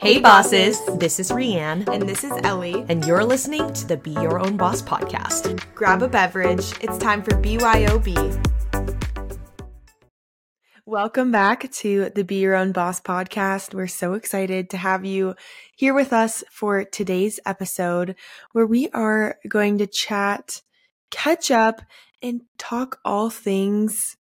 Hey, bosses. This is Rianne, And this is Ellie. and you're listening to the Be Your Own Boss podcast. Grab a beverage. It's time for BYOB. Welcome back to the Be Your Own Boss podcast. We're so excited to have you here with us for today's episode where we are going to chat, catch up, and talk all things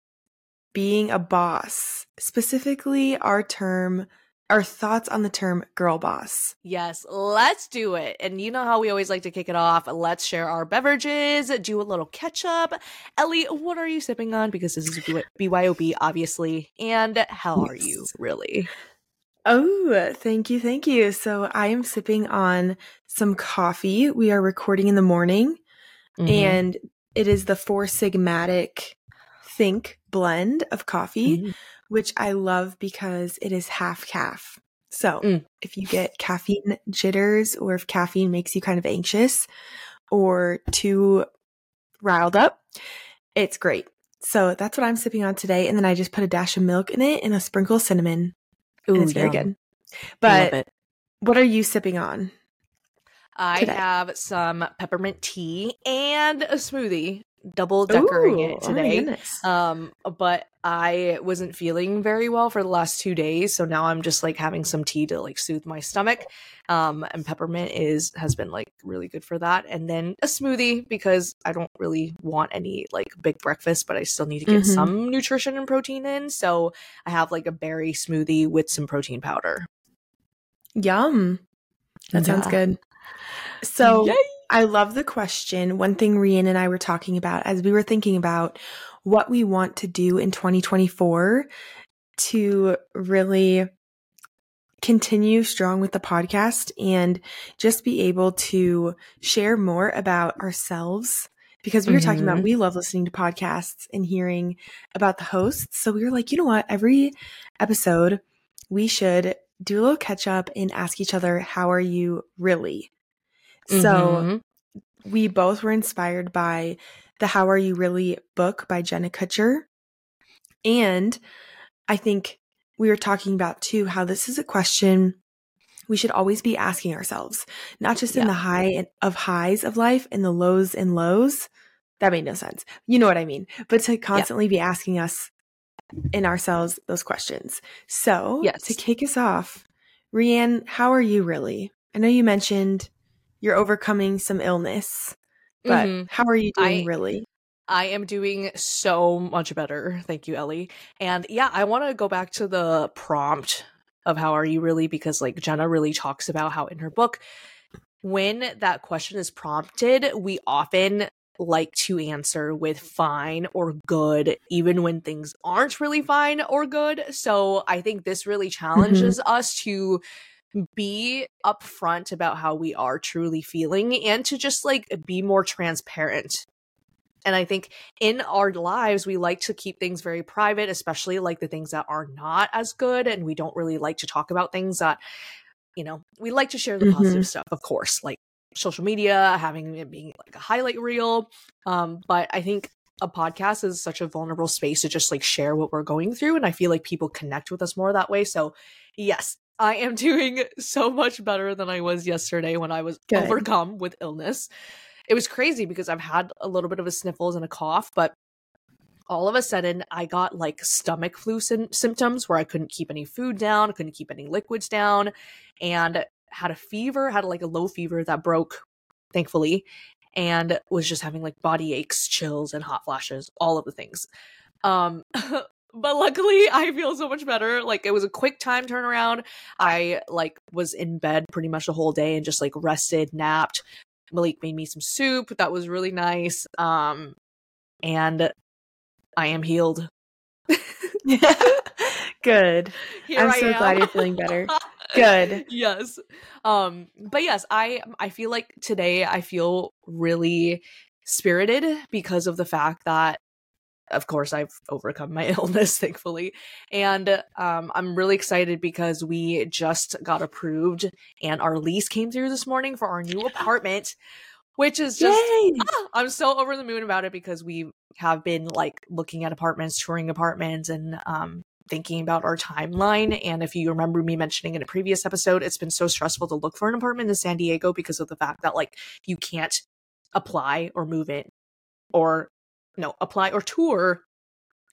being a boss, specifically our term, our thoughts on the term girl boss. Yes, let's do it. And you know how we always like to kick it off. Let's share our beverages, do a little catch up. Ellie, what are you sipping on? Because this is BYOB, obviously. And how are you, really? Oh, thank you. Thank you. So I am sipping on some coffee. We are recording in the morning Mm-hmm. and it is the Four Sigmatic Think blend of coffee, Mhm. Which I love because it is half caff. So Mm. if you get caffeine jitters or if caffeine makes you kind of anxious or too riled up, it's great. So that's what I'm sipping on today. And then I just put a dash of milk in it and a sprinkle of cinnamon. and it's very yum. good. Love But it. what are you sipping on? I today? have some peppermint tea and a smoothie, double deckering it Ooh, oh my today. goodness. Um, but I wasn't feeling very well for the last two days, so now I'm just like having some tea to like soothe my stomach. Um, and peppermint is has been like really good for that. And then a smoothie because I don't really want any like big breakfast, but I still need to get Mhm. some nutrition and protein in. So I have like a berry smoothie with some protein powder. Yum. That sounds good. So Yay! I love the question. One thing Rian and I were talking about as we were thinking about what we want to do in 2024 to really continue strong with the podcast and just be able to share more about ourselves because we were talking about Mhm. we love listening to podcasts and hearing about the hosts. So we were like, you know what? Every episode we should do a little catch up and ask each other, how are you really? So Mhm. we both were inspired by the How Are You Really book by Jenna Kutcher. And I think we were talking about too how this is a question we should always be asking ourselves, not just in Yeah. the high and- of highs of life and the lows and lows. That made no sense. You know what I mean? But to constantly be asking us in ourselves those questions. So, Yes. to kick us off, Rianne, how are you really? I know you mentioned you're overcoming some illness, but Mhm. how are you doing I- really? I am doing so much better. Thank you, Ellie. And yeah, I want to go back to the prompt of how are you really? Because like Jenna really talks about how in her book, when that question is prompted, we often like to answer with fine or good, even when things aren't really fine or good. So I think this really challenges us to be upfront about how we are truly feeling and to just like be more transparent and I think in our lives, we like to keep things very private, especially like the things that are not as good. And we don't really like to talk about things that, you know, we like to share the positive stuff, of course, like social media, having it being like a highlight reel. Um, but I think a podcast is such a vulnerable space to just like share what we're going through. And I feel like people connect with us more that way. So, yes, I am doing so much better than I was yesterday when I was Good. overcome with illness it was crazy because I've had a little bit of a sniffles and a cough, but all of a sudden I got like stomach flu sym- symptoms where I couldn't keep any food down, couldn't keep any liquids down, and had a fever, had like a low fever that broke, thankfully, and was just having like body aches, chills, and hot flashes, all of the things. Um, but luckily I feel so much better. Like it was a quick time turnaround. I like was in bed pretty much the whole day and just like rested, napped, Malik made me some soup that was really nice. Um, and I am healed. Good. Here I'm I so glad you're feeling better. Good. yes. Um, but yes, I I feel like today I feel really spirited because of the fact that of course I've overcome my illness thankfully. And um I'm really excited because we just got approved and our lease came through this morning for our new apartment which is just ah, i'm so over the moon about it because we have been like looking at apartments, touring apartments, and um, thinking about our timeline. And if you remember me mentioning in a previous episode, it's been so stressful to look for an apartment in San Diego because of the fact that like you can't apply or move in or no, apply or tour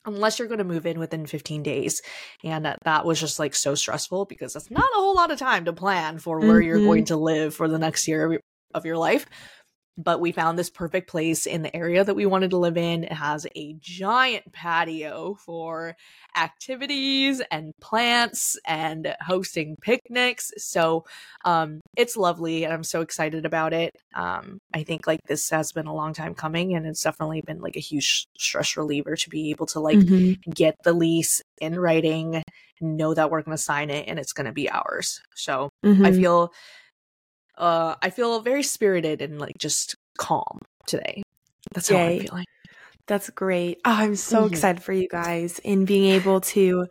unless you're going to move in within 15 days. And that, that was just like so stressful because that's not a whole lot of time to plan for where mm-hmm. you're going to live for the next year of your life but we found this perfect place in the area that we wanted to live in. It has a giant patio for activities and plants and hosting picnics. So um, it's lovely and I'm so excited about it. Um, I think like this has been a long time coming and it's definitely been like a huge stress reliever to be able to like mm-hmm. get the lease in writing, know that we're going to sign it and it's going to be ours. So mm-hmm. I feel uh, I feel very spirited and like just calm today. That's Yay. how I'm feeling. That's great. Oh, I'm so mm-hmm. excited for you guys in being able to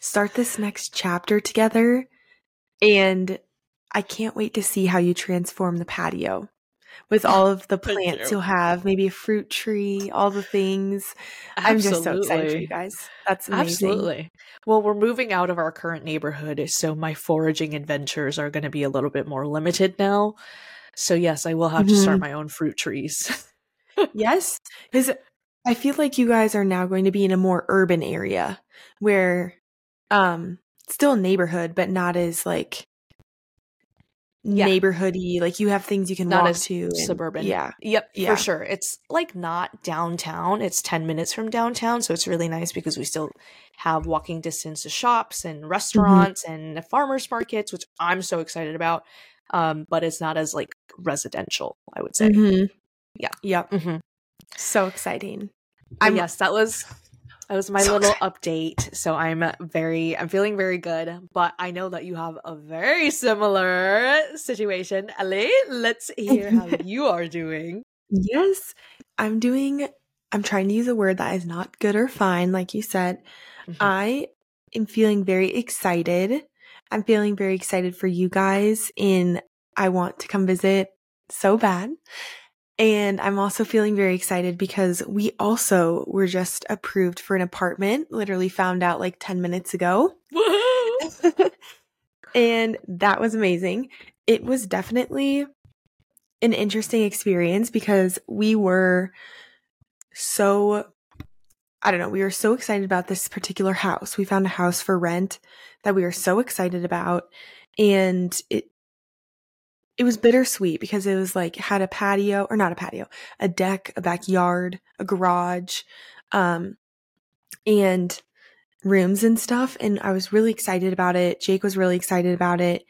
start this next chapter together. And I can't wait to see how you transform the patio with all of the plants you. you'll have, maybe a fruit tree, all the things. Absolutely. I'm just so excited for you guys. That's amazing. Absolutely. Well, we're moving out of our current neighborhood, so my foraging adventures are going to be a little bit more limited now. So yes, I will have mm-hmm. to start mm-hmm. my own fruit trees. yes, because I feel like you guys are now going to be in a more urban area where, um, still neighborhood, but not as like yeah. neighborhoody. Like you have things you can not walk to. And, suburban. Yeah. Yep. Yeah. For sure. It's like not downtown. It's 10 minutes from downtown. So it's really nice because we still have walking distance to shops and mm-hmm. restaurants mm-hmm. and farmers markets, which I'm so excited about. Um, but it's not as like residential, I would say. Mm-hmm. Yeah. Yep. Mm-hmm. So exciting. I yes, that was that was my so little update. So I'm very, I'm feeling very good. But I know that you have a very similar situation. Ellie, let's hear how you are doing. Yes, I'm doing, I'm trying to use a word that is not good or fine, like you said. Mm-hmm. I am feeling very excited. I'm feeling very excited for you guys in I want to come visit so bad. And I'm also feeling very excited because we also were just approved for an apartment, literally found out like 10 minutes ago. and that was amazing. It was definitely an interesting experience because we were so, I don't know, we were so excited about this particular house. We found a house for rent that we were so excited about. And it it was bittersweet because it was like had a patio or not a patio, a deck, a backyard, a garage, um, and rooms and stuff. And I was really excited about it. Jake was really excited about it.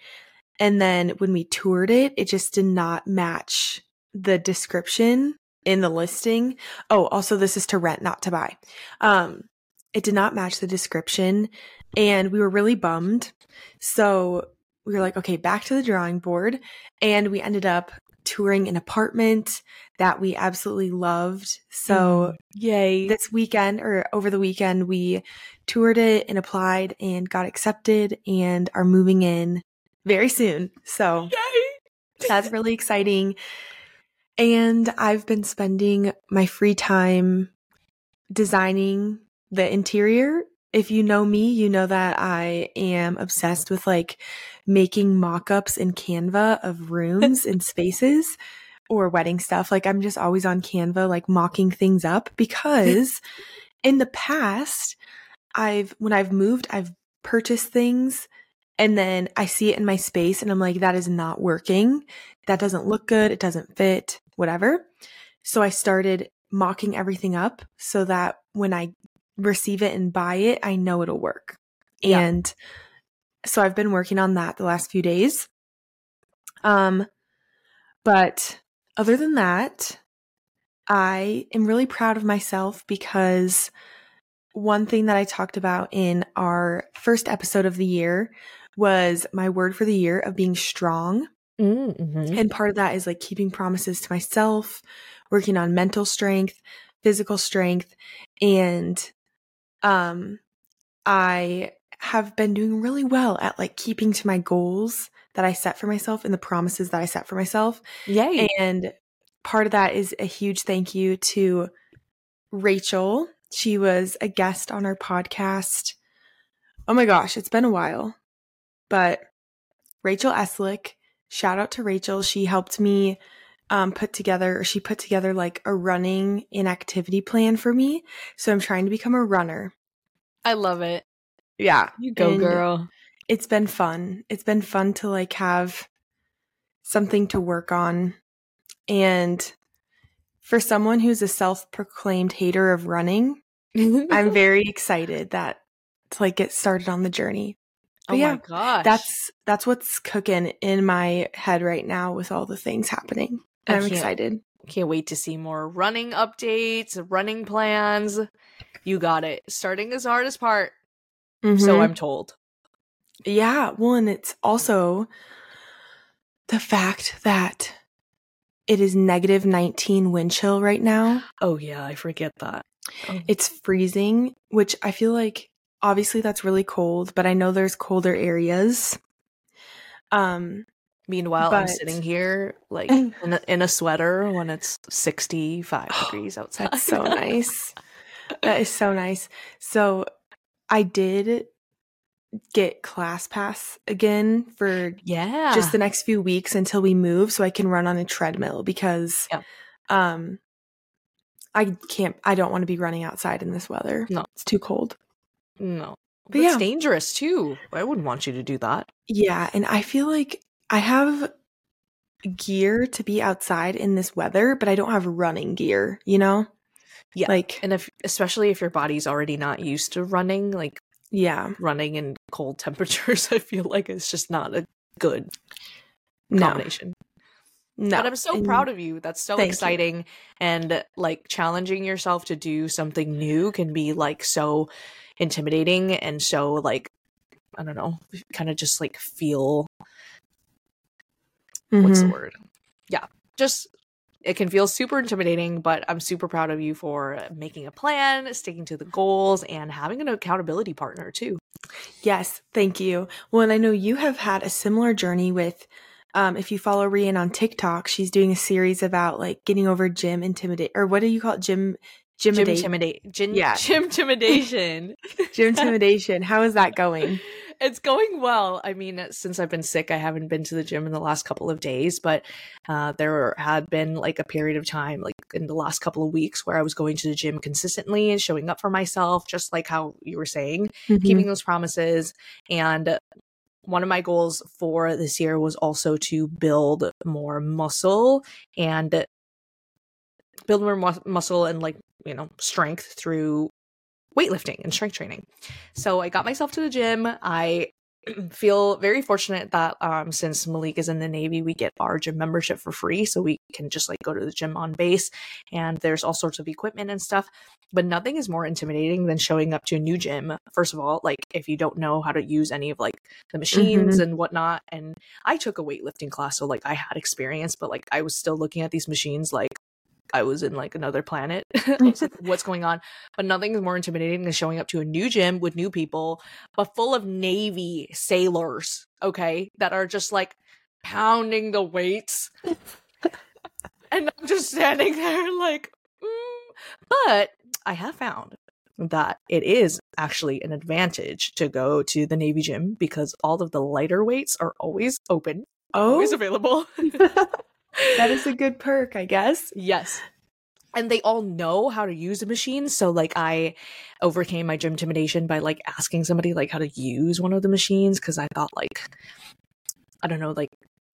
And then when we toured it, it just did not match the description in the listing. Oh, also this is to rent, not to buy. Um, it did not match the description and we were really bummed. So we were like, okay, back to the drawing board. And we ended up touring an apartment that we absolutely loved. So, mm, yay. This weekend or over the weekend, we toured it and applied and got accepted and are moving in very soon. So, yay. that's really exciting. And I've been spending my free time designing the interior if you know me, you know that I am obsessed with like making mock-ups in Canva of rooms and spaces or wedding stuff. Like I'm just always on Canva like mocking things up because in the past I've when I've moved, I've purchased things and then I see it in my space and I'm like that is not working. That doesn't look good, it doesn't fit, whatever. So I started mocking everything up so that when I receive it and buy it, I know it'll work. Yeah. And so I've been working on that the last few days. Um but other than that, I am really proud of myself because one thing that I talked about in our first episode of the year was my word for the year of being strong. Mm-hmm. And part of that is like keeping promises to myself, working on mental strength, physical strength, and um, I have been doing really well at like keeping to my goals that I set for myself and the promises that I set for myself. Yay. And part of that is a huge thank you to Rachel. She was a guest on our podcast Oh my gosh, it's been a while. But Rachel Eslick, shout out to Rachel. She helped me um, put together, or she put together like a running inactivity plan for me. So I'm trying to become a runner. I love it. Yeah. You go, And girl. It's been fun. It's been fun to like have something to work on. And for someone who's a self proclaimed hater of running, I'm very excited that to like get started on the journey. oh yeah, my gosh. That's that's what's cooking in my head right now with all the things happening. I'm excited. Can't wait to see more running updates, running plans. You got it. Starting is the hardest part, so Mhm. I'm told. yeah, well, and it's also the fact that it is negative 19 wind chill right now. Oh yeah, I forget that. Oh. It's freezing, which I feel like obviously that's really cold, but I know there's colder areas. Um, Meanwhile, I'm sitting here like in a, in a sweater when it's 65 degrees outside. That's so nice. That is so nice. So I did get ClassPass again for Yeah. just the next few weeks until we move so I can run on a treadmill because Yep. um I can't I don't want to be running outside in this weather. No. It's too cold. no. But But it's yeah. dangerous too. I wouldn't want you to do that. Yeah, and I feel like I have gear to be outside in this weather, but I don't have running gear, you know? Yeah. Like And if especially if your body's already not used to running, like yeah. running in cold temperatures, I feel like it's just not a good No. combination. No. But I'm so and- proud of you. That's so Thank you. exciting. And like challenging yourself to do something new can be like so intimidating and so like I don't know, kind of just like feel what's the Mhm. word? Yeah. Just it can feel super intimidating, but I'm super proud of you for making a plan, sticking to the goals, and having an accountability partner too. Yes, thank you. Well, and I know you have had a similar journey with um if you follow Rian on TikTok, she's doing a series about like getting over gym intimidate or what do you call it? Gym gym intimidate, gym, Yeah. gym intimidation. gym intimidation. How is that going? It's going well. I mean, since I've been sick, I haven't been to the gym in the last couple of days, but uh, there had been like a period of time, like in the last couple of weeks, where I was going to the gym consistently and showing up for myself, just like how you were saying, keeping those promises. And one of my goals for this year was also to build more muscle and build more mus- muscle and like, you know, strength through weightlifting and strength training. So I got myself to the gym. I feel very fortunate that um since Malik is in the Navy, we get our gym membership for free. So we can just like go to the gym on base and there's all sorts of equipment and stuff. But nothing is more intimidating than showing up to a new gym. First of all, like if you don't know how to use any of like the machines and whatnot. And I took a weightlifting class, so like I had experience, but like I was still looking at these machines like I was in like another planet. What's going on? But nothing is more intimidating than showing up to a new gym with new people, but full of Navy sailors, okay, that are just like pounding the weights. and I'm just standing there like, mm. but I have found that it is actually an advantage to go to the Navy gym because all of the lighter weights are always open, Oh, always available. That is a good perk, I guess. Yes. And they all know how to use the machine. So like I overcame my gym intimidation by like asking somebody like how to use one of the machines because I thought like I don't know, like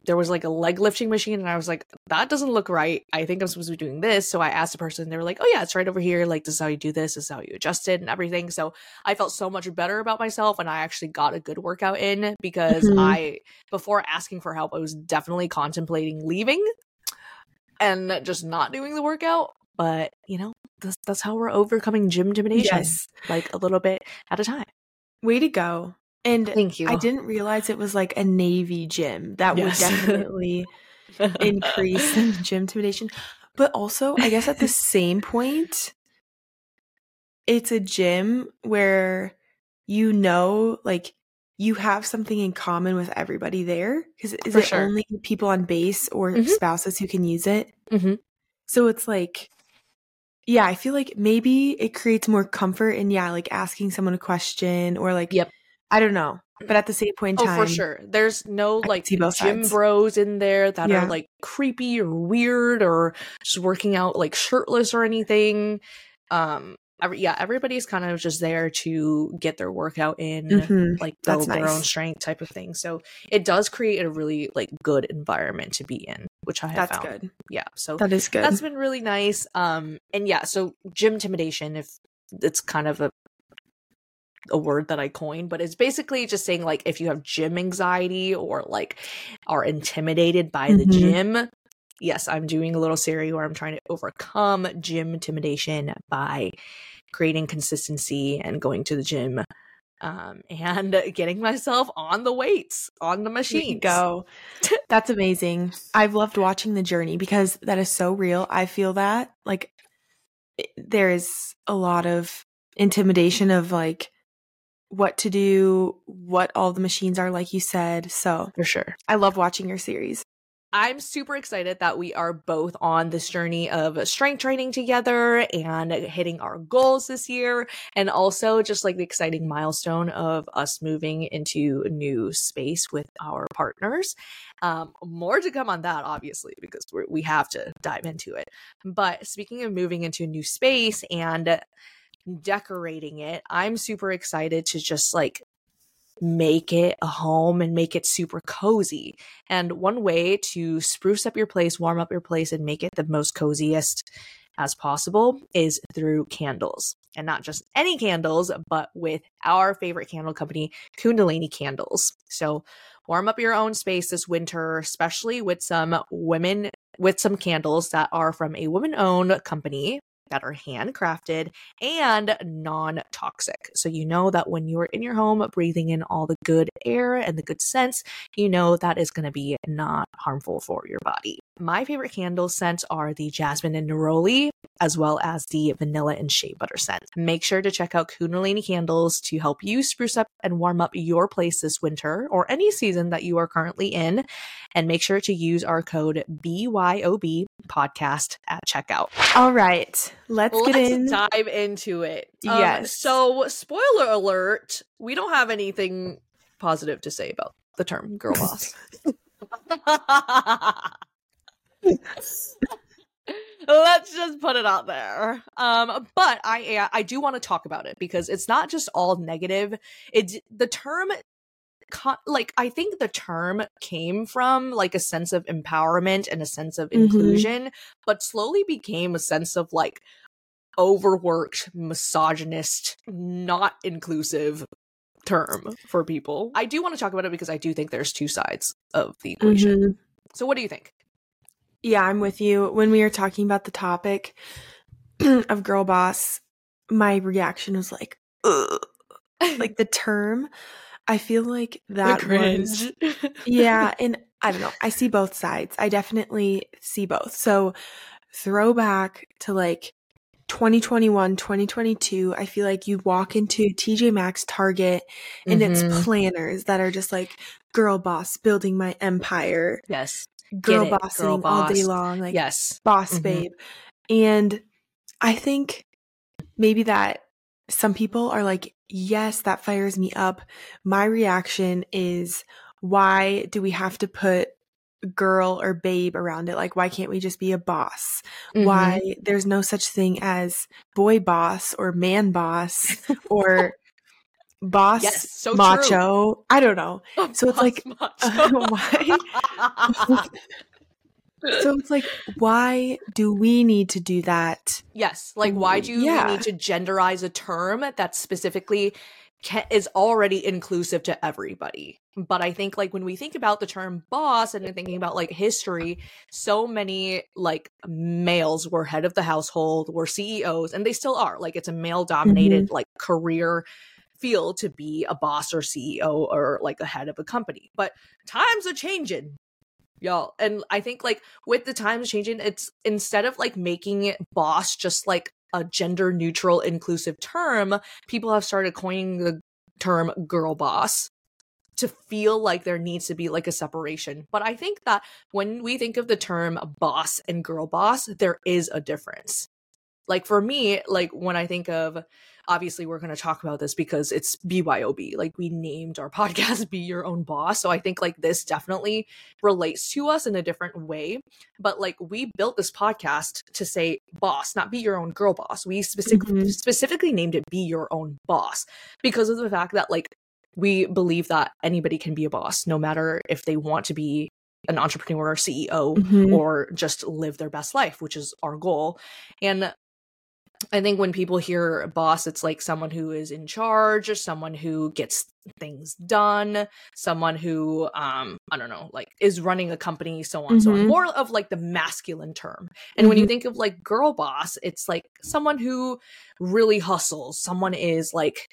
there was like a leg lifting machine and I was like, that doesn't look right. I think I'm supposed to be doing this. So I asked the person, they were like, Oh yeah, it's right over here. Like this is how you do this, this is how you adjust it and everything. So I felt so much better about myself and I actually got a good workout in because Mhm. I before asking for help, I was definitely contemplating leaving and just not doing the workout. But you know, that's that's how we're overcoming gym intimidation, Yes. like a little bit at a time. Way to go. And Thank you. I didn't realize it was like a Navy gym. That Yes. would definitely increase gym intimidation. But also, I guess at the same point, it's a gym where you know, like, you have something in common with everybody there. Because is For it sure. only people on base or Mhm. spouses who can use it? Mhm. So it's like, yeah, I feel like maybe it creates more comfort in, yeah, like asking someone a question or like Yep. I don't know. But at the same point in oh, for sure. There's no I like gym sides. bros in there that Yeah. are like creepy or weird or just working out like shirtless or anything. Um, every, yeah, everybody's kind of just there to get their workout in, Mhm. like build their own strength type of thing. So it does create a really like good environment to be in, which I have That's found. good. Yeah, so That is good. that's been really nice. Um, and yeah, so gym intimidation, if it's kind of a a word that I coined, but it's basically just saying like if you have gym anxiety or like are intimidated by the Mhm. gym. Yes, I'm doing a little series where I'm trying to overcome gym intimidation by creating consistency and going to the gym um, and getting myself on the weights, on the machine. go. That's amazing. I've loved watching the journey because that is so real. I feel that like it- there is a lot of intimidation of like what to do, what all the machines are, like you said. So For sure. I love watching your series. I'm super excited that we are both on this journey of strength training together and hitting our goals this year. And also just like the exciting milestone of us moving into a new space with our partners. Um, more to come on that, obviously, because we're, we have to dive into it. But speaking of moving into a new space and decorating it, I'm super excited to just like make it a home and make it super cozy. And one way to spruce up your place, warm up your place, and make it the most coziest as possible is through candles. And not just any candles, but with our favorite candle company, Kundalini Candles. So warm up your own space this winter, especially with some women, with some candles that are from a woman owned company that are handcrafted and non toxic. So you know that when you're in your home breathing in all the good air and the good scents, you know that is going to be not harmful for your body. My favorite candle scents are the jasmine and neroli, as well as the vanilla and shea butter scent. Make sure to check out Kundalini Candles to help you spruce up and warm up your place this winter or any season that you are currently in. And make sure to use our code BYOB podcast at checkout. All right. Let's, Let's get in. dive into it. Um, Yes. So, spoiler alert: we don't have anything positive to say about the term "girl boss." Let's just put it out there. Um, but I I do want to talk about it because it's not just all negative. It the term like I think the term came from like a sense of empowerment and a sense of Mhm. inclusion, but slowly became a sense of like overworked, misogynist, not inclusive term for people. I do want to talk about it because I do think there's two sides of the equation. Mhm. So what do you think? Yeah, I'm with you. When we were talking about the topic of girl boss, my reaction was like, Ugh. like the term. I feel like that was yeah, and I don't know. I see both sides. I definitely see both. So throwback to like 2021, 2022, I feel like you walk into TJ Maxx, Target, and Mhm. it's planners that are just like girl boss building my empire, yes. Girl bossing girl all day long, like yes. boss Mhm. babe. And I think maybe that some people are like, yes, that fires me up. My reaction is, why do we have to put girl or babe around it? Like, why can't we just be a boss? Mhm. Why there's no such thing as boy boss or man boss or boss Yes, so true. macho? I don't know. So it's like, Boss why? So it's like, why do we need to do that? yes, like why do Yeah. we need to genderize a term that specifically ca- is already inclusive to everybody? But I think like when we think about the term boss and thinking about like history, so many like males were head of the household, were CEOs, and they still are. Like it's a male dominated mm-hmm. like career field to be a boss or CEO or like a head of a company. But times are changing. Y'all. And I think like with the times changing, it's instead of like making it boss just like a gender neutral inclusive term, people have started coining the term girl boss to feel like there needs to be like a separation. But I think that when we think of the term boss and girl boss, there is a difference. Like for me, like when I think of obviously we're going to talk about this because it's BYOB. Like we named our podcast Be Your Own Boss. So I think like this definitely relates to us in a different way. But like we built this podcast to say boss, not be your own girl boss. We specifically mm-hmm. specifically named it Be Your Own Boss because of the fact that like we believe that anybody can be a boss no matter if they want to be an entrepreneur or CEO mm-hmm. or just live their best life, which is our goal. And I think when people hear boss, it's like someone who is in charge, or someone who gets things done, someone who, um, I don't know, like is running a company, so on, mm-hmm. so on. Mm-hmm. More of like the masculine term. And mm-hmm. when you mm-hmm. think of like girl boss, it's like someone who really hustles. Someone is like,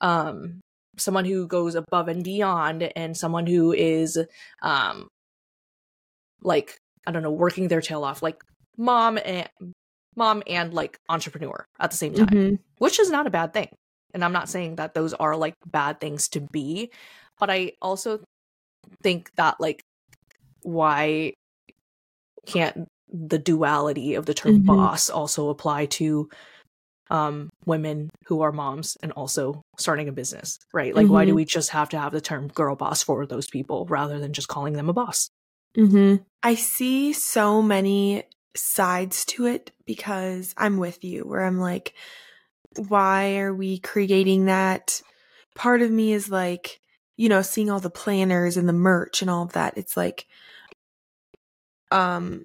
um, someone who goes above and beyond, and someone who is, um, like I don't know, working their tail off, like mom and mom and like entrepreneur at the same time, mm-hmm. which is not a bad thing. And I'm not saying that those are like bad things to be, but I also think that like why can't the duality of the term mm-hmm. boss also apply to um women who are moms and also starting a business, right? Like mm-hmm. why do mm-hmm. we just have to have the term girl boss for those people rather than just calling them a boss? Mm-hmm. I see so many sides to it because I'm with you where I'm like, why are we creating that? Part of me is like, you know, seeing all the planners and the merch and all of that. It's like, um,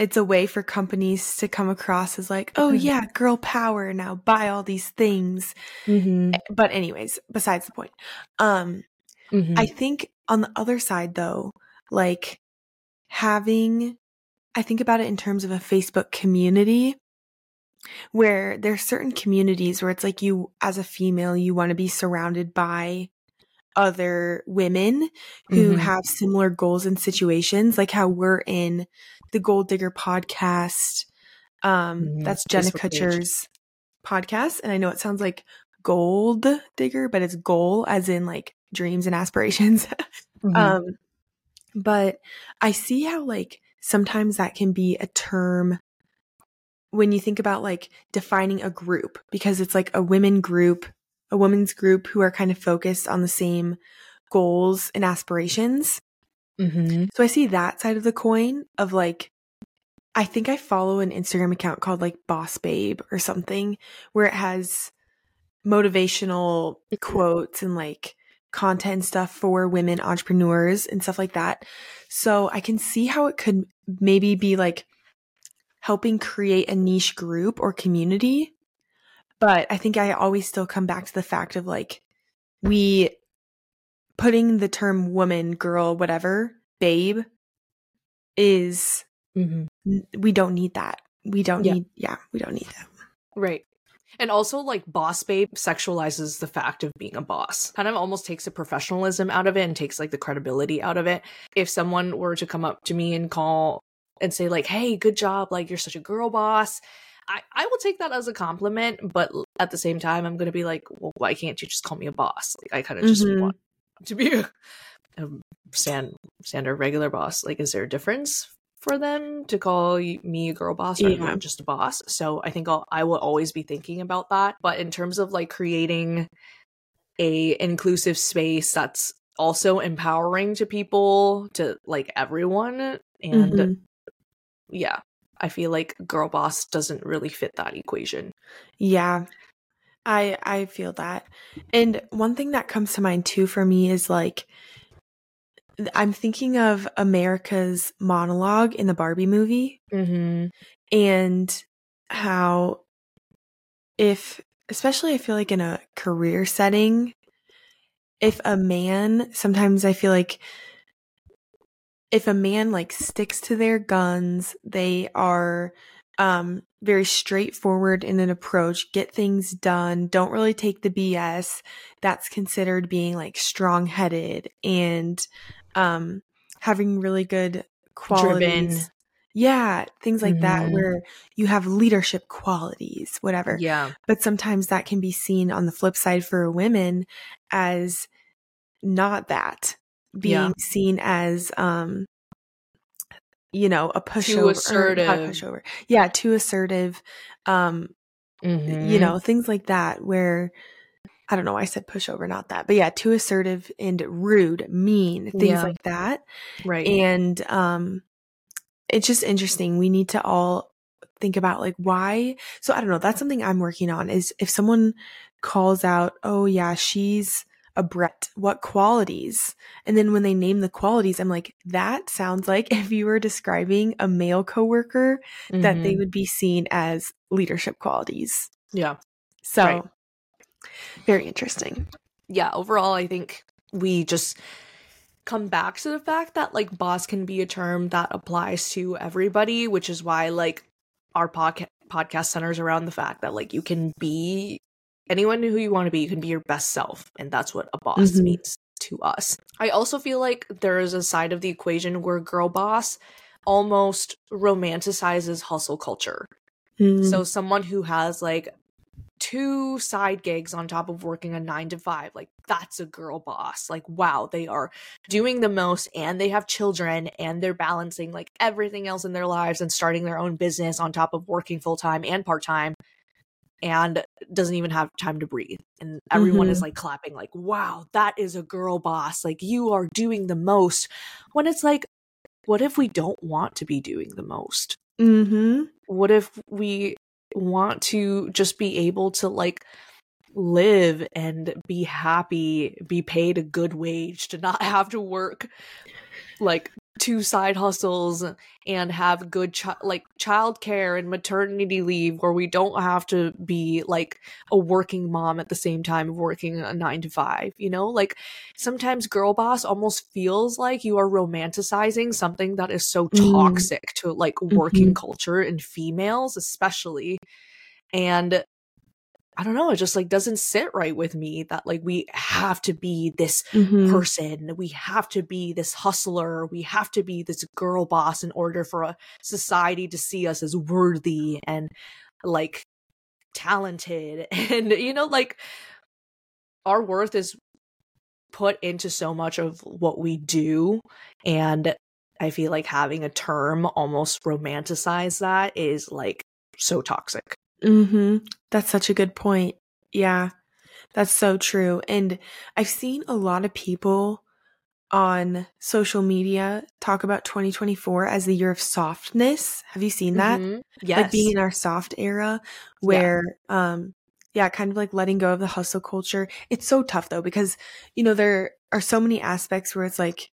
it's a way for companies to come across as like, oh mm-hmm. yeah, girl power now, buy all these things. Mm-hmm. But anyways, besides the point, um, mm-hmm. I think on the other side though, like having I think about it in terms of a Facebook community where there's certain communities where it's like you as a female you want to be surrounded by other women who mm-hmm. have similar goals and situations like how we're in the Goal Digger podcast um mm-hmm. that's jenna kutcher's podcast and i know it sounds like gold digger but it's goal as in like dreams and aspirations mm-hmm. um but i see how like sometimes that can be a term when you think about like defining a group because it's like a women group, a women's group who are kind of focused on the same goals and aspirations. Mm-hmm. So I see that side of the coin of like, I think I follow an Instagram account called like Boss Babe or something where it has motivational quotes and like content stuff for women entrepreneurs and stuff like that. So I can see how it could maybe be like helping create a niche group or community. But I think I always still come back to the fact of like, we putting the term woman, girl, whatever, babe is, mm-hmm. we don't need that. We don't yeah. need, yeah, we don't need that. Right. And also, like, boss babe sexualizes the fact of being a boss. Kind of almost takes the professionalism out of it and takes, like, the credibility out of it. If someone were to come up to me and call and say, like, hey, good job, like, you're such a girl boss, I, I will take that as a compliment. But at the same time, I'm going to be like, well, why can't you just call me a boss? Like, I kind of just mm-hmm. want to be a, a stand, standard regular boss. Like, is there a difference for them to call me a girl boss rather yeah. just a boss. So I think I'll, I will always be thinking about that. But in terms of like creating a inclusive space that's also empowering to people, to like everyone, and mm-hmm. yeah, I feel like girl boss doesn't really fit that equation. Yeah. I I feel that. And one thing that comes to mind too for me is like I'm thinking of America's monologue in the Barbie movie mm-hmm. and how, if, especially I feel like in a career setting, if a man, sometimes I feel like if a man like sticks to their guns, they are um very straightforward in an approach, get things done, don't really take the BS, that's considered being like strong headed and um having really good qualities. Driven. Yeah, things like mm-hmm. that where you have leadership qualities, whatever. Yeah. But sometimes that can be seen on the flip side for women as not that being yeah. seen as um you know, a pushover. Too assertive. pushover. Yeah, too assertive. Um, mm-hmm. you know, things like that where I don't know why I said pushover, not that. But yeah, too assertive and rude, mean, things Yeah. like that. right. And um it's just interesting. We need to all think about like why so I don't know, that's something I'm working on is if someone calls out, "Oh yeah, she's a Brett. What qualities?" And then when they name the qualities, I'm like, that sounds like if you were describing a male coworker that they Mhm. would be seen as leadership qualities. yeah. So Right. Very interesting. yeah, overall, I think we just come back to the fact that like boss can be a term that applies to everybody, which is why like our podcast podcast centers around the fact that like you can be anyone who you want to be, you can be your best self, and that's what a boss Mhm. means to us. I also feel like there is a side of the equation where girl boss almost romanticizes hustle culture. Mm, So someone who has like two side gigs on top of working a 9 to 5, like that's a girl boss. Like wow, they are doing the most and they have children and they're balancing like everything else in their lives and starting their own business on top of working full time and part time and doesn't even have time to breathe. And everyone is Mhm. like clapping like wow, that is a girl boss. Like you are doing the most. When it's like what if we don't want to be doing the most? mhm. what if we want to just be able to like live and be happy be paid a good wage to not have to work like two side hustles and have good chi- like childcare and maternity leave where we don't have to be like a working mom at the same time of working a 9 to 5 you know like sometimes girl boss almost feels like you are romanticizing something that is so Mm. toxic to like working Mhm. culture and females especially and i don't know it just like doesn't sit right with me that like we have to be this Mhm. person. We have to be this hustler. We have to be this girl boss in order for a society to see us as worthy and like talented. And, you know, like our worth is put into so much of what we do. And I feel like having a term almost romanticize that is like so toxic. Mhm. That's such a good point. Yeah. That's so true. And I've seen a lot of people on social media talk about 2024 as the year of softness. Have you seen that? Mhm. Yes. Like being in our soft era where um yeah, kind of like letting go of the hustle culture. It's so tough though because you know there are so many aspects where it's like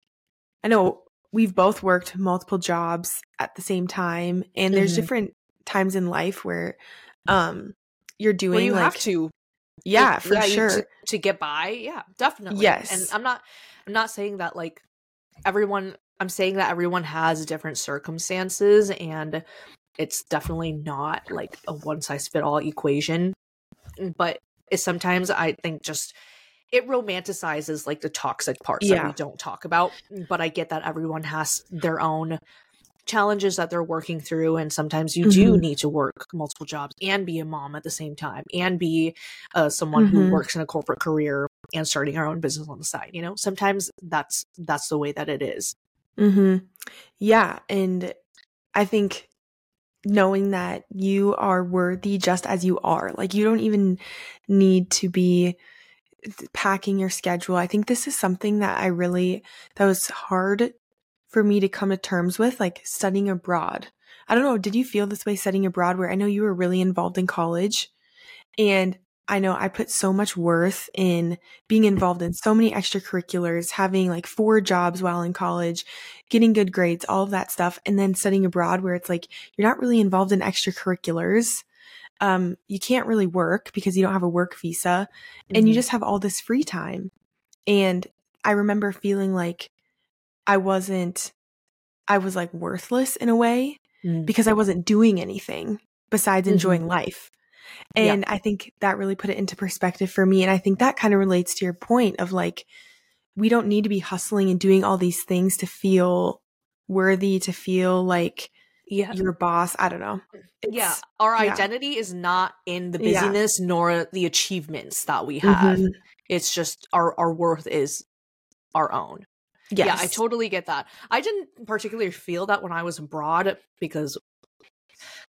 I know we've both worked multiple jobs at the same time and there's Mhm. different times in life where um you're doing well, you like have to yeah for yeah, sure to, to get by yeah definitely Yes. and i'm not i'm not saying that like everyone i'm saying that everyone has different circumstances and it's definitely not like a one size fit all equation but it's sometimes i think just it romanticizes like the toxic parts that we don't talk about but i get that everyone has their own challenges that they're working through and sometimes you do Mhm. need to work multiple jobs and be a mom at the same time and be uh, someone who Mhm. works in a corporate career and starting our own business on the side you know sometimes that's that's the way that it is Mm-hmm. Yeah, and I think knowing that you are worthy just as you are. Like you don't even need to be packing your schedule. I think this is something that I really that was hard for me to come to terms with like studying abroad. I don't know, did you feel this way studying abroad where I know you were really involved in college and I know I put so much worth in being involved in so many extracurriculars, having like four jobs while in college, getting good grades, all of that stuff, and then studying abroad where it's like you're not really involved in extracurriculars. Um, you can't really work because you don't have a work visa and you Mhm. just have all this free time. And I remember feeling like I wasn't, I was like worthless in a way Mm. because I wasn't doing anything besides Mhm. enjoying life. Yeah. And I think that really put it into perspective for me. And I think that kind of relates to your point of like, we don't need to be hustling and doing all these things to feel worthy, to feel like yeah your boss. I don't know. yeah our yeah. identity is not in the Yeah. busyness nor the achievements that we have Mhm. it's just our our worth is our own Yes. Yeah, I totally get that. I didn't particularly feel that when I was abroad because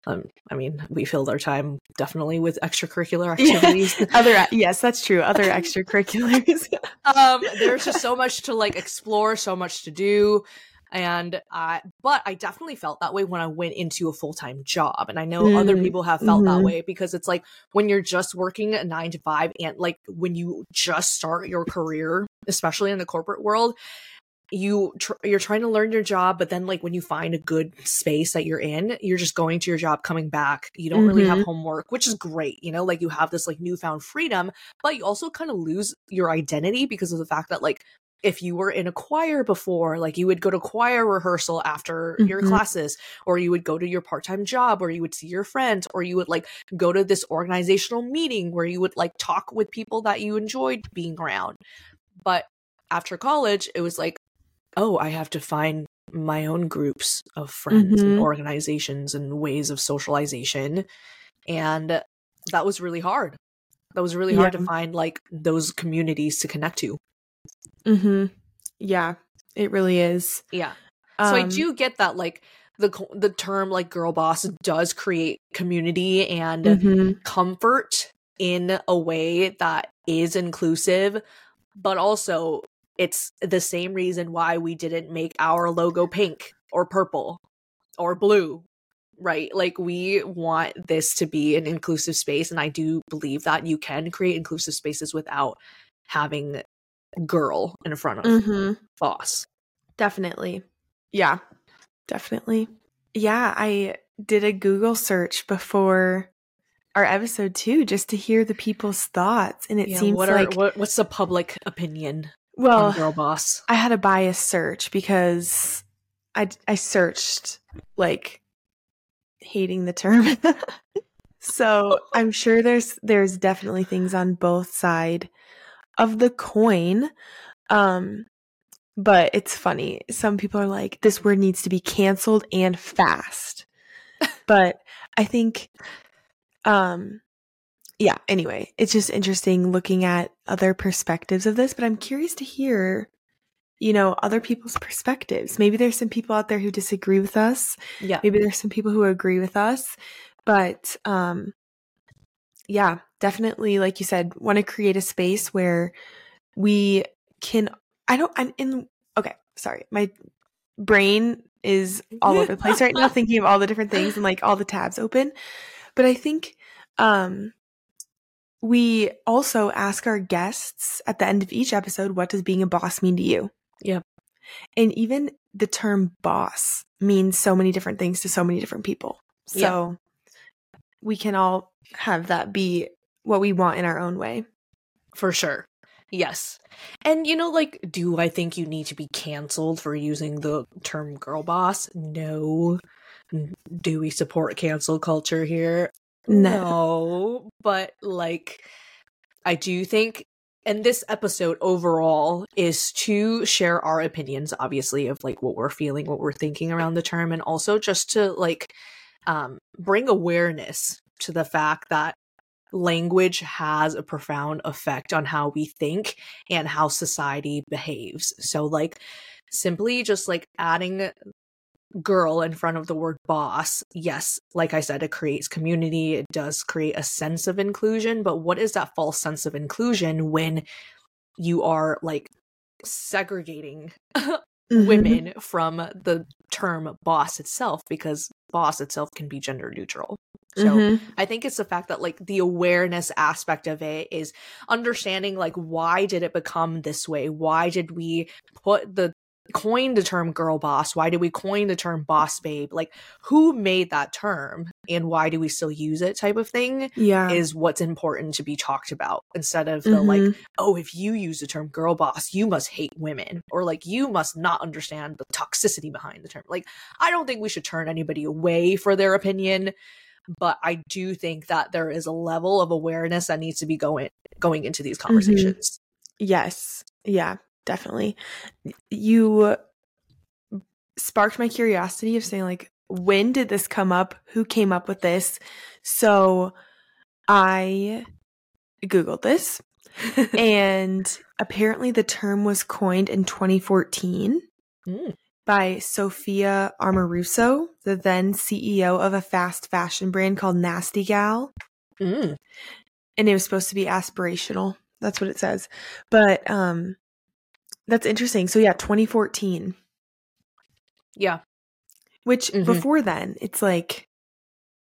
um, I mean, we filled our time definitely with extracurricular activities. Other yes, that's true. Other extracurriculars. um, there's just so much to like explore, so much to do. And I, but I definitely felt that way when I went into a full time job. And I know mm, other people have felt mm-hmm. that way because it's like when you're just working a nine to five and like when you just start your career, especially in the corporate world, you tr- you're trying to learn your job but then like when you find a good space that you're in you're just going to your job coming back you don't mm-hmm. really have mm-hmm. homework which is great you know like you have this like newfound freedom but you also kind of lose your identity because of the fact that like if you were in a choir before like you would go to choir rehearsal after mm-hmm. your classes or you would go to your part-time job or you would see your friends or you would like go to this organizational meeting where you would like talk with people that you enjoyed being around but after college it was like oh, I have to find my own groups of friends mm-hmm. and organizations and ways of socialization. And that was really hard. That was really hard yeah. to find like those communities to connect to. Mhm. Yeah, it really is. Yeah. Um, so I um do get that like the the term like girl boss does create community and mm-hmm. comfort in a way that is inclusive but also it's the same reason why we didn't make our logo pink or purple or blue right? Like we want this to be an inclusive space and i do believe that you can create inclusive spaces without having girl in front of mm-hmm. boss. Definitely. Yeah. Definitely. Yeah i did a google search before our episode too just to hear the people's thoughts and it yeah, seems what are, like what, what's the public opinion well, girl boss. I had a bias search because I I searched like hating the term. so I'm sure there's there's definitely things on both side of the coin. Um but it's funny. Some people are like, this word needs to be canceled and fast. but I think um yeah, anyway, it's just interesting looking at other perspectives of this, but I'm curious to hear, you know, other people's perspectives. Maybe there's some people out there who disagree with us. Yeah. Maybe there's some people who agree with us. But um yeah, definitely like you said, want to create a space where we can I don't I'm in okay, sorry. My brain is all over the place right now thinking of all the different things and like all the tabs open. But I think um we also ask our guests at the end of each episode, what does being a boss mean to you? Yep. And even the term boss means so many different things to so many different people. So we can all have that be what we want in our own way. For sure. Yes. And you know, like, do I think you need to be canceled for using the term girl boss? No. Do we support cancel culture here? No. no, but like I do think and this episode overall is to share our opinions obviously of like what we're feeling, what we're thinking around the term and also just to like um bring awareness to the fact that language has a profound effect on how we think and how society behaves. So like simply just like adding girl in front of the word boss, yes, like I said, it creates community. It does create a sense of inclusion. But what is that false sense of inclusion when you are like segregating mm-hmm. women from the term boss itself? Because boss itself can be gender neutral. So mm-hmm. I think it's the fact that like the awareness aspect of it is understanding like why did it become this way? Why did we put the coined the term girl boss? Why did we coin the term boss babe? Like, who made that term and why do we still use it type of thing? Yeah. Is what's important to be talked about instead of the mm-hmm. like, oh, if you use the term girl boss, you must hate women or like you must not understand the toxicity behind the term. Like, I don't think we should turn anybody away for their opinion. But I do think that there is a level of awareness that needs to be going going into these mm-hmm. conversations. Mm-hmm. Yes. Yeah definitely. You sparked my curiosity of saying like when did this come up? Who came up with this? So I googled this and apparently the term was coined in 2014 Mm. by Sophia Amoruso, the then CEO of a fast fashion brand called Nasty Gal. Mm. And it was supposed to be aspirational. That's what it says. But um that's interesting. So yeah, 2014. Yeah. Which Mhm. before then, it's like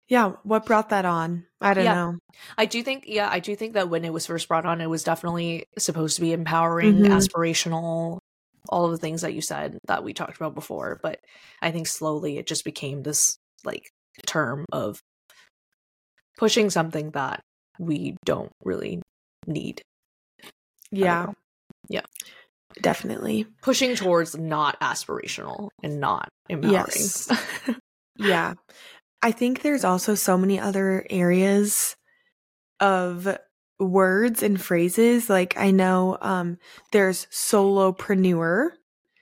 yeah, what brought that on? I don't Yeah. know. I do think, yeah, I do think that when it was first brought on, it was definitely supposed to be empowering, Mhm. aspirational, all of the things that you said that we talked about before. But I think slowly it just became this like term of pushing something that we don't really need. Yeah. Yeah. Definitely. Pushing towards not aspirational and not empowering. Yes. Yeah. I think there's also so many other areas of words and phrases. Like I know um there's solopreneur,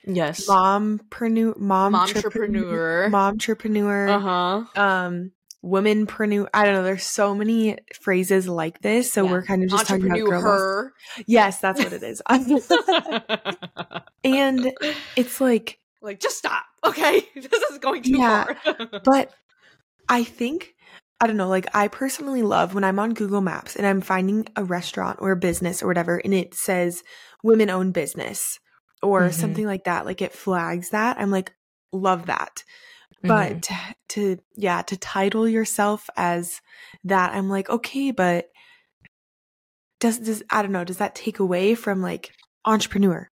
yes. mompreneur, mom Momtrepreneur. momtrepreneur, Uh-huh. um womanpreneur. I don't know, there's so many phrases like this. So Yeah. we're kind of just talking about girl boss. Yes, that's what it is. and it's like like just stop okay this is going too Yeah. far But I think, I don't know, like I personally love when I'm on Google Maps and I'm finding a restaurant or a business or whatever, and it says women owned business or Mhm. something like that. Like it flags that. I'm like, love that. But to, to, yeah, to title yourself as that, I'm like, okay, but does, does, I don't know, does that take away from like entrepreneur?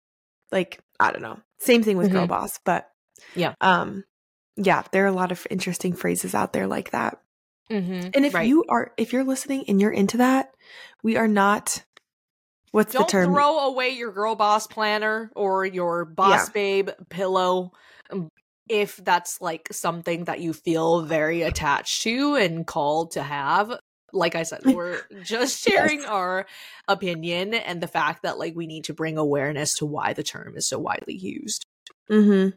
Like, I don't know. Same thing with girl Mhm. boss, but Yeah. Um, yeah, there are a lot of interesting phrases out there like that. Mhm. And if Right. you are, if you're listening and you're into that, we are not. What's don't the term? throw away your girl boss planner or your boss Yeah. babe pillow if that's like something that you feel very attached to and called to have like i said we're just sharing our opinion and the fact that like we need to bring awareness to why the term is so widely used mm-hmm.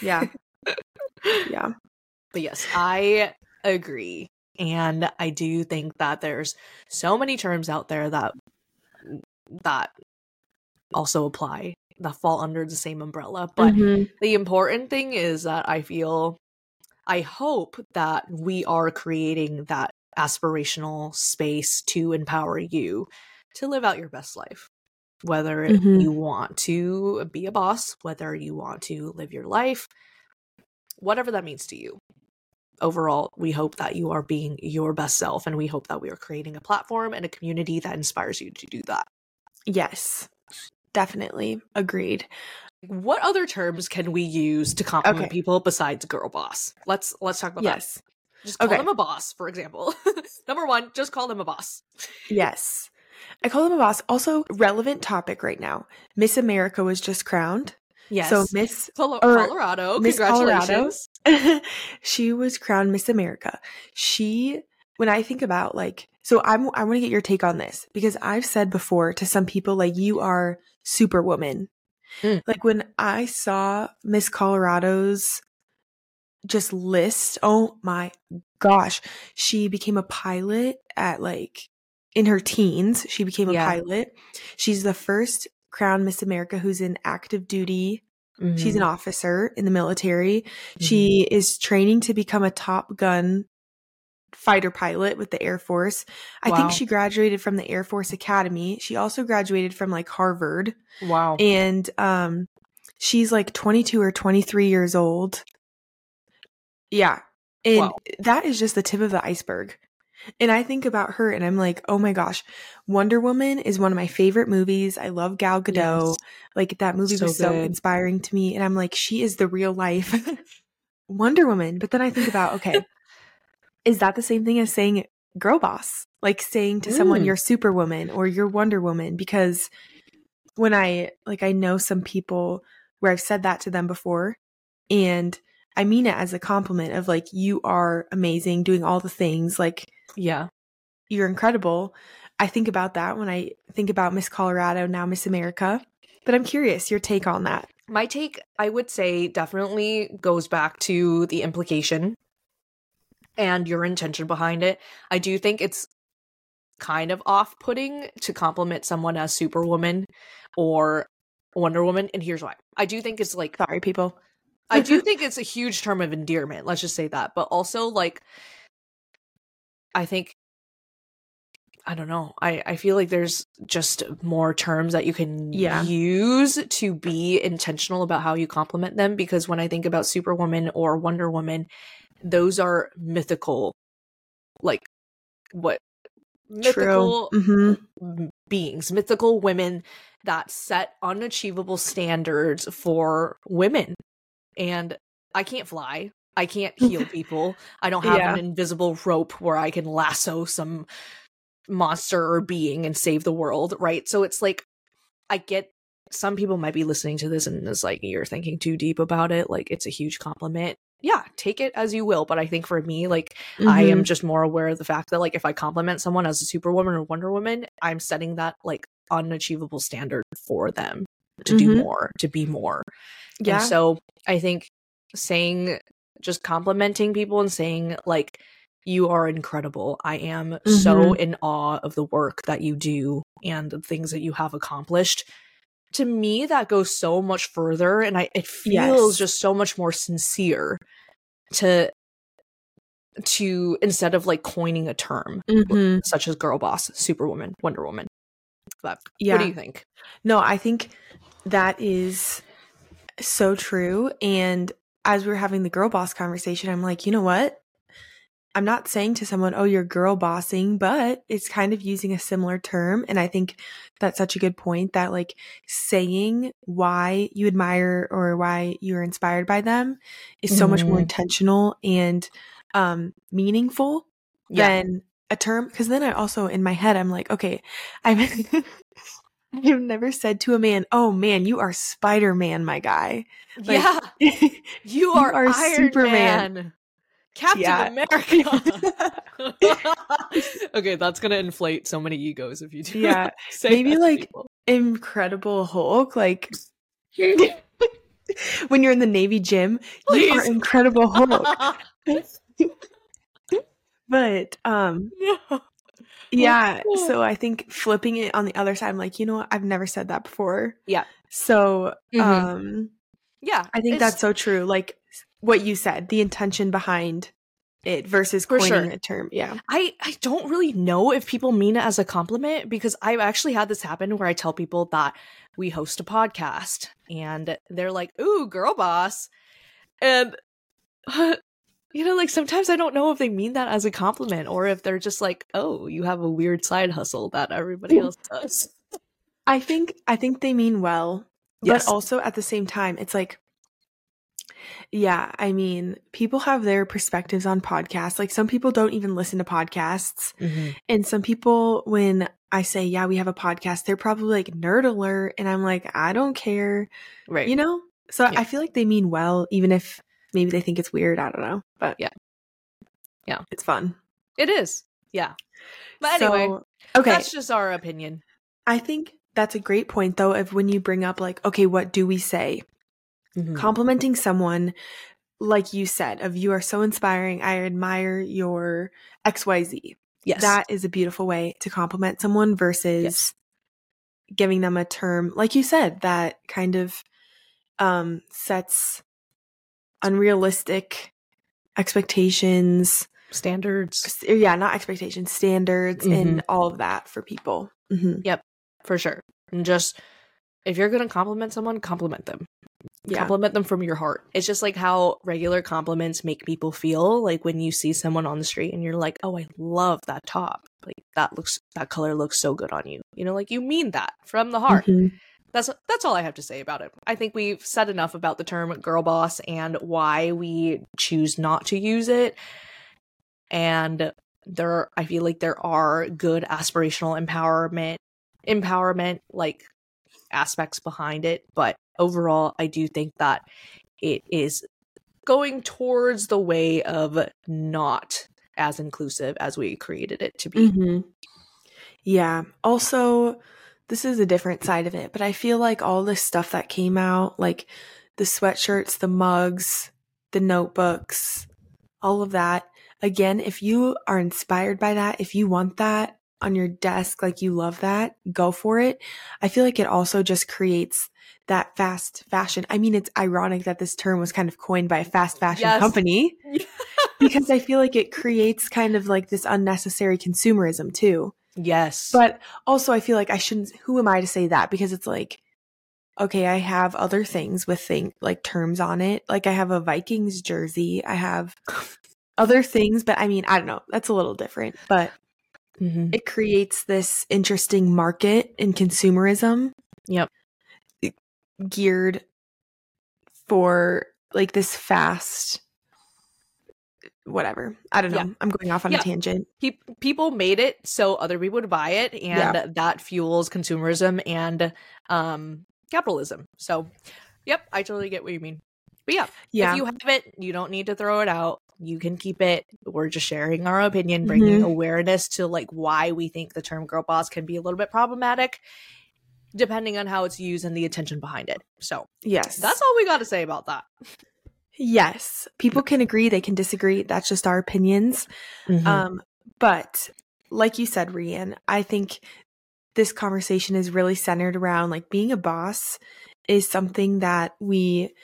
Yeah, yeah, But yes, I agree. And I do think that there's so many terms out there that that also apply that fall under the same umbrella. But Mhm. the important thing is that I feel I hope that we are creating that aspirational space to empower you to live out your best life. Whether Mhm. you want to be a boss, whether you want to live your life, whatever that means to you. Overall, we hope that you are being your best self and we hope that we are creating a platform and a community that inspires you to do that. yes, definitely agreed. What other terms can we use to compliment Okay. people besides girl boss? Let's let's talk about that. Yes, Just call Okay. them a boss, for example. Number one, just call them a boss. yes. I call them a boss. Also, relevant topic right now. Miss America was just crowned. Yes. So Miss or Colorado, Miss Colorado. congratulations. she was crowned Miss America. She, when I think about like, so I'm, I want to get your take on this because I've said before to some people, like, you are superwoman. Mm. Like, when I saw Miss Colorado's just list, oh my gosh, she became a pilot at like, in her teens, she became a Yeah. pilot. She's the first crowned Miss America who's in active duty She's an Mhm. officer in the military. Mm-hmm. She is training to become a Top Gun fighter pilot with the Air Force. I Wow. think she graduated from the Air Force Academy. She also graduated from like Harvard wow. and um she's like 22 or 23 years old. Yeah. And Wow. that is just the tip of the iceberg. And I think about her and I'm like, oh my gosh, Wonder Woman is one of my favorite movies. I love Gal Gadot. Yes. Like that movie So was so inspiring to me. And I'm like, she is the real life Wonder Woman. But then I think about, okay, is that the same thing as saying girl boss? Like saying to someone, Mm. you're Superwoman or you're Wonder Woman? Because when I, like, I know some people where I've said that to them before and I mean it as a compliment of like, you are amazing, doing all the things. Like, Yeah. you're incredible. I think about that when I think about Miss Colorado, now Miss America. But I'm curious your take on that. My take, I would say, definitely goes back to the implication and your intention behind it. I do think it's kind of off putting to compliment someone as Superwoman or Wonder Woman. And here's why I do think it's like, Sorry, people. I do think it's a huge term of endearment. Let's just say that. But also, like, I think I don't know. I, I feel like there's just more terms that you can Yeah. use to be intentional about how you compliment them. Because when I think about Superwoman or Wonder Woman, those are mythical, like what mythical True. hmm beings, mythical women that set unachievable standards for women. And I can't fly. I can't heal people. I don't have Yeah. an invisible rope where I can lasso some monster or being and save the world, right? So it's like I get some people might be listening to this and it's like you're thinking too deep about it. Like it's a huge compliment. Yeah, take it as you will. But I think for me, like I Mm-hmm. am just more aware of the fact that like if I compliment someone as a superwoman or Wonder Woman, I'm setting that like unachievable standard for them to do Mhm. more, to be more. Yeah. And so I think saying just complimenting people and saying like you are incredible. I am so Mm-hmm. in awe of the work that you do and the things that you have accomplished. To me, that goes so much further, and I it feels Yes. just so much more sincere to to instead of like coining a term Mhm. such as girl boss, superwoman, Wonder Woman. But Yeah. what do you think? No, I think that is so true. And as we were having the girl boss conversation, I'm like, you know what? I'm not saying to someone, oh, you're girl bossing, but it's kind of using a similar term. And I think that's such a good point that, like, saying why you admire or why you're inspired by them is so much more Mhm. intentional and um, meaningful Yeah. than a term. Because then I also, in my head, I'm like, okay, I've, I've never said to a man, oh man, you are Spider Man, my guy. Like, yeah. You are, are Iron Superman. Man. Captain Yeah. America. okay, that's gonna inflate so many egos if you do. Yeah, maybe, like, people. Incredible Hulk. Like, when you're in the Navy gym, you are Incredible Hulk. But, um, No. yeah, cool. so I think flipping it on the other side, I'm like, you know what? I've never said that before. Yeah. So, Mhm. um, Yeah, I think it's- that's so true. Like what you said, the intention behind it versus For coining sure. a term. Yeah. I I don't really know if people mean it as a compliment because I've actually had this happen where I tell people that we host a podcast and they're like, "Ooh, girl boss," and you know, like sometimes I don't know if they mean that as a compliment or if they're just like, "Oh, you have a weird side hustle that everybody else does." I think I think they mean well, Yes. but also at the same time, it's like yeah, I mean, people have their perspectives on podcasts. Like some people don't even listen to podcasts. Mm-hmm. And some people, when I say, yeah, we have a podcast, they're probably like nerd alert. And I'm like, I don't care, Right. you know? So Yeah. I feel like they mean well, even if maybe they think it's weird. I don't know. But Yeah. Yeah. it's fun. it is. Yeah. But anyway, So, okay. that's just our opinion. I think that's a great point though of when you bring up like, okay, what do we say? Mhm. Complimenting someone, like you said, of you are so inspiring. I admire your XYZ. yes. That is a beautiful way to compliment someone versus Yes. giving them a term, like you said, that kind of um sets unrealistic expectations. standards Yeah, not expectations, standards, Mhm. and all of that for people. hmm for sure. And just if you're gonna compliment someone, compliment them. Yeah. Compliment them from your heart. It's just like how regular compliments make people feel. Like when you see someone on the street and you're like, "Oh, I love that top. Like that looks that color looks so good on you." You know, like you mean that from the heart. Mhm. That's that's all I have to say about it. I think we've said enough about the term girl boss and why we choose not to use it. And there I feel like there are good aspirational empowerment empowerment like aspects behind it, but overall I do think that it is going towards the way of not as inclusive as we created it to be. Mhm. Yeah. Also, this is a different side of it, but I feel like all this stuff that came out, like the sweatshirts, the mugs, the notebooks, all of that. Again, if you are inspired by that, if you want that, on your desk, like you love that, go for it. I feel like it also just creates that fast fashion. I mean, it's ironic that this term was kind of coined by a fast fashion Yes. company because I feel like it creates kind of like this unnecessary consumerism too. Yes. But also, I feel like I shouldn't. Who am I to say that? Because it's like, okay, I have other things with thing like terms on it. Like I have a Vikings jersey. I have other things, but I mean, I don't know. That's a little different. But Mhm. it creates this interesting market in consumerism. Yep. Geared for like this fast. Whatever. I don't know. Yeah. I'm going off on Yeah. a tangent. Pe- people made it so other people would buy it, and Yeah. that fuels consumerism and um, capitalism. So, yep, I totally get what you mean. But yeah, Yeah. if you have it, you don't need to throw it out. You can keep it. We're just sharing our opinion, bringing Mhm. awareness to like why we think the term girl boss can be a little bit problematic, depending on how it's used and the attention behind it. So yes. that's all we got to say about that. Yes, people can agree, they can disagree. That's just our opinions. Mm-hmm. Um, but like you said, Rian, I think this conversation is really centered around like being a boss is something that we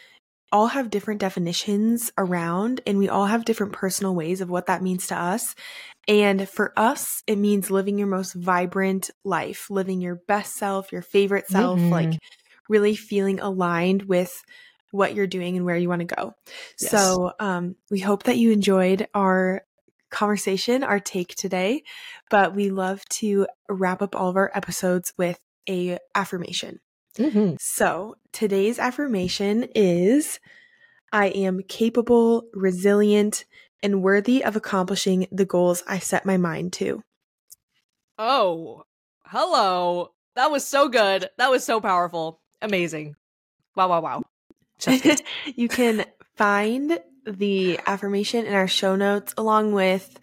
all have different definitions around and we all have different personal ways of what that means to us. And for us, it means living your most vibrant life, living your best self, your favorite self, Mhm. like really feeling aligned with what you're doing and where you want to go. Yes. So, um, we hope that you enjoyed our conversation, our take today, but we love to wrap up all of our episodes with a affirmation. Mhm. So, today's affirmation is I am capable, resilient, and worthy of accomplishing the goals I set my mind to. Oh, hello. That was so good. That was so powerful. Amazing. Wow, wow, wow. You can find the affirmation in our show notes along with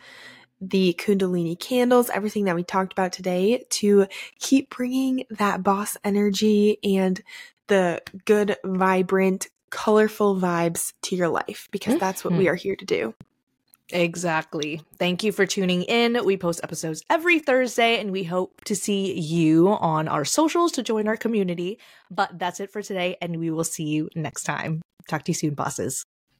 the Kundalini candles, everything that we talked about today to keep bringing that boss energy and the good, vibrant, colorful vibes to your life because that's what we mm-hmm. are here to do. Exactly. Thank you for tuning in. We post episodes every Thursday and we hope to see you on our socials to join our community. But that's it for today and we will see you next time. Talk to you soon, bosses.